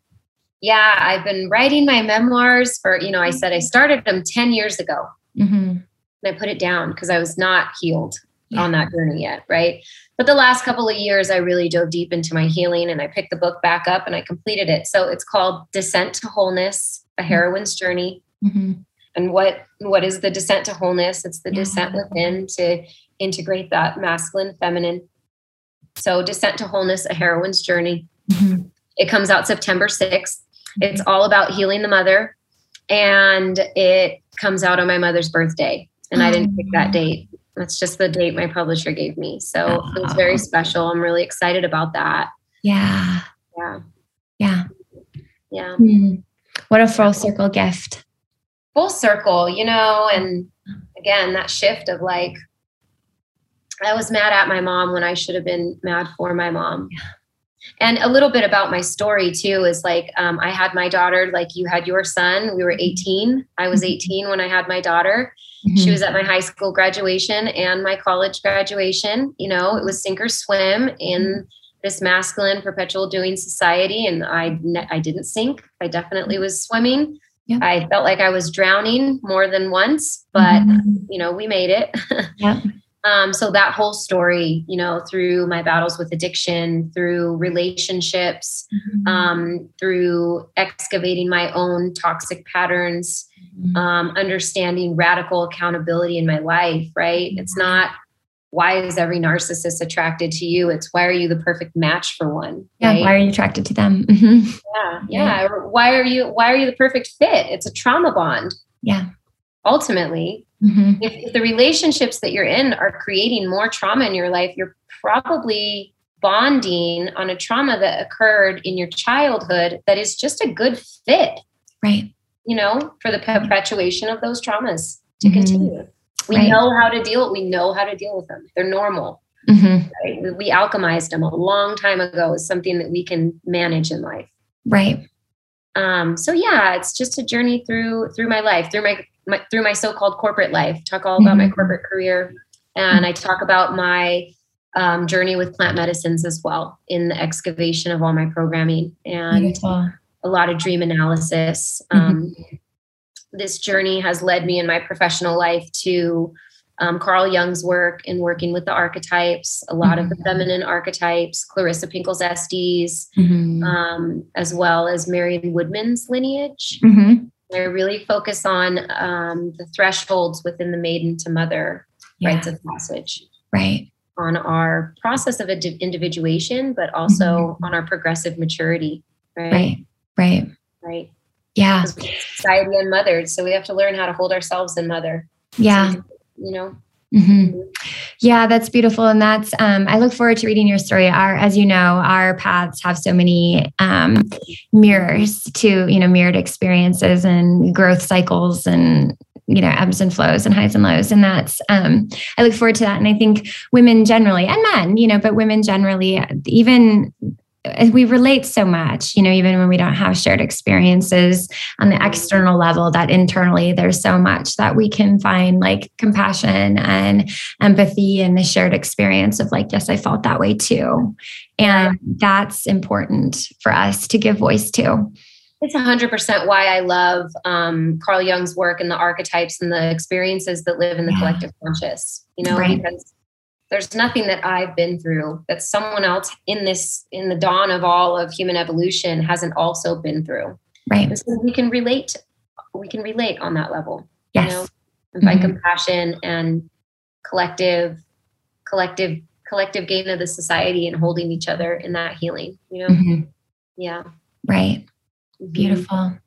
Yeah, I've been writing my memoirs for, you know, I said I started them 10 years ago. Mm-hmm. And I put it down because I was not healed yeah. on that journey yet, right? But the last couple of years, I really dove deep into my healing and I picked the book back up and I completed it. So it's called Descent to Wholeness A mm-hmm. Heroine's Journey. Mm-hmm. And what what is the descent to wholeness? It's the yeah. descent within to integrate that masculine, feminine. So Descent to Wholeness, A Heroine's Journey. Mm-hmm. It comes out September 6th. It's all about healing the mother. And it comes out on my mother's birthday. And I didn't pick that date. That's just the date my publisher gave me. So it was very special. I'm really excited about that. Yeah. Yeah. Yeah. Yeah. Mm. What a full circle gift. Full circle, you know, and again, that shift of like, I was mad at my mom when I should have been mad for my mom. Yeah. And a little bit about my story too is like um, I had my daughter, like you had your son. We were 18. I was 18 when I had my daughter. Mm-hmm. She was at my high school graduation and my college graduation. You know, it was sink or swim in this masculine perpetual doing society, and I I didn't sink. I definitely was swimming. Yep. I felt like I was drowning more than once, but mm-hmm. you know, we made it. Yep. Um, so that whole story, you know, through my battles with addiction, through relationships, mm-hmm. um, through excavating my own toxic patterns, mm-hmm. um, understanding radical accountability in my life, right? Mm-hmm. It's not why is every narcissist attracted to you? It's why are you the perfect match for one? Yeah. Right? Why are you attracted to them? Mm-hmm. Yeah. Yeah. yeah. Why are you, why are you the perfect fit? It's a trauma bond. Yeah. Ultimately, Mm-hmm. If, if the relationships that you're in are creating more trauma in your life, you're probably bonding on a trauma that occurred in your childhood that is just a good fit. Right. You know, for the perpetuation of those traumas to mm-hmm. continue. We right. know how to deal. We know how to deal with them. They're normal. Mm-hmm. Right? We, we alchemized them a long time ago as something that we can manage in life. Right. Um, so yeah, it's just a journey through through my life, through my my, through my so-called corporate life talk all about mm-hmm. my corporate career and i talk about my um, journey with plant medicines as well in the excavation of all my programming and Beautiful. A lot of dream analysis um, mm-hmm. this journey has led me in my professional life to um, Carl Jung's work in working with the archetypes, a lot mm-hmm. of the mm-hmm. feminine archetypes, Clarissa Pinkola Estés, mm-hmm. um, as well as Marion Woodman's lineage. Mm-hmm. I really focus on um, the thresholds within the maiden to mother yeah. rites of passage. Right. On our process of individuation, but also mm-hmm. on our progressive maturity. Right. Right. Right. Right. Yeah. Society unmothered. So we have to learn how to hold ourselves in mother. Yeah. So, you know, Mm-hmm. Yeah, that's beautiful, and that's. Um, I look forward to reading your story. Our, as you know, our paths have so many um, mirrors to you know mirrored experiences and growth cycles and you know ebbs and flows and highs and lows and that's um i look forward to that and i think women generally and men you know but women generally even we relate so much, you know, even when we don't have shared experiences on the external level, that internally there's so much that we can find like compassion and empathy and the shared experience of like, yes, I felt that way too. And that's important for us to give voice to. It's 100% why I love um, Carl Jung's work and the archetypes and the experiences that live in the yeah. collective conscious, you know, right. because there's nothing that I've been through that someone else in this in the dawn of all of human evolution hasn't also been through. Right. And so we can relate. We can relate on that level. Yes. You know, and find mm-hmm. compassion and collective, collective, collective gain of the society and holding each other in that healing. You know. Mm-hmm. Yeah. Right. Mm-hmm. Beautiful.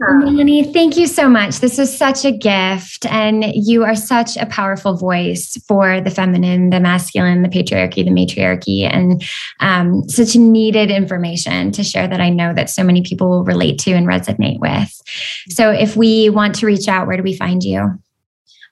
Melanie, thank you so much. This was such a gift, and you are such a powerful voice for the feminine, the masculine, the patriarchy, the matriarchy, and um, such needed information to share that I know that so many people will relate to and resonate with. So, if we want to reach out, where do we find you?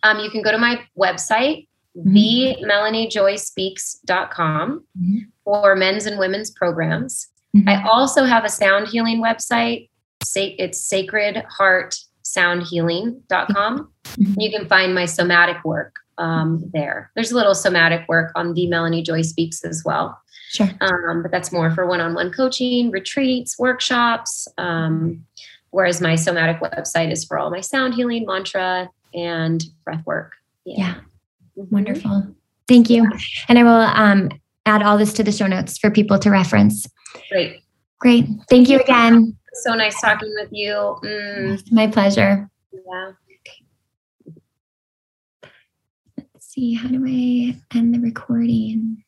Um, you can go to my website, mm-hmm. themelaniejoyspeaks.com, mm-hmm. for men's and women's programs. Mm-hmm. I also have a sound healing website it's sacredheartsoundhealing.com. Mm-hmm. You can find my somatic work um, there. There's a little somatic work on the Melanie Joy Speaks as well. Sure. Um, but that's more for one-on-one coaching, retreats, workshops. Um, whereas my somatic website is for all my sound healing, mantra, and breath work. Yeah. yeah. Mm-hmm. Wonderful. Thank you. And I will um, add all this to the show notes for people to reference. Great. Great. Thank you again. So nice talking with you. Mm. My pleasure. Yeah. Let's see. How do I end the recording?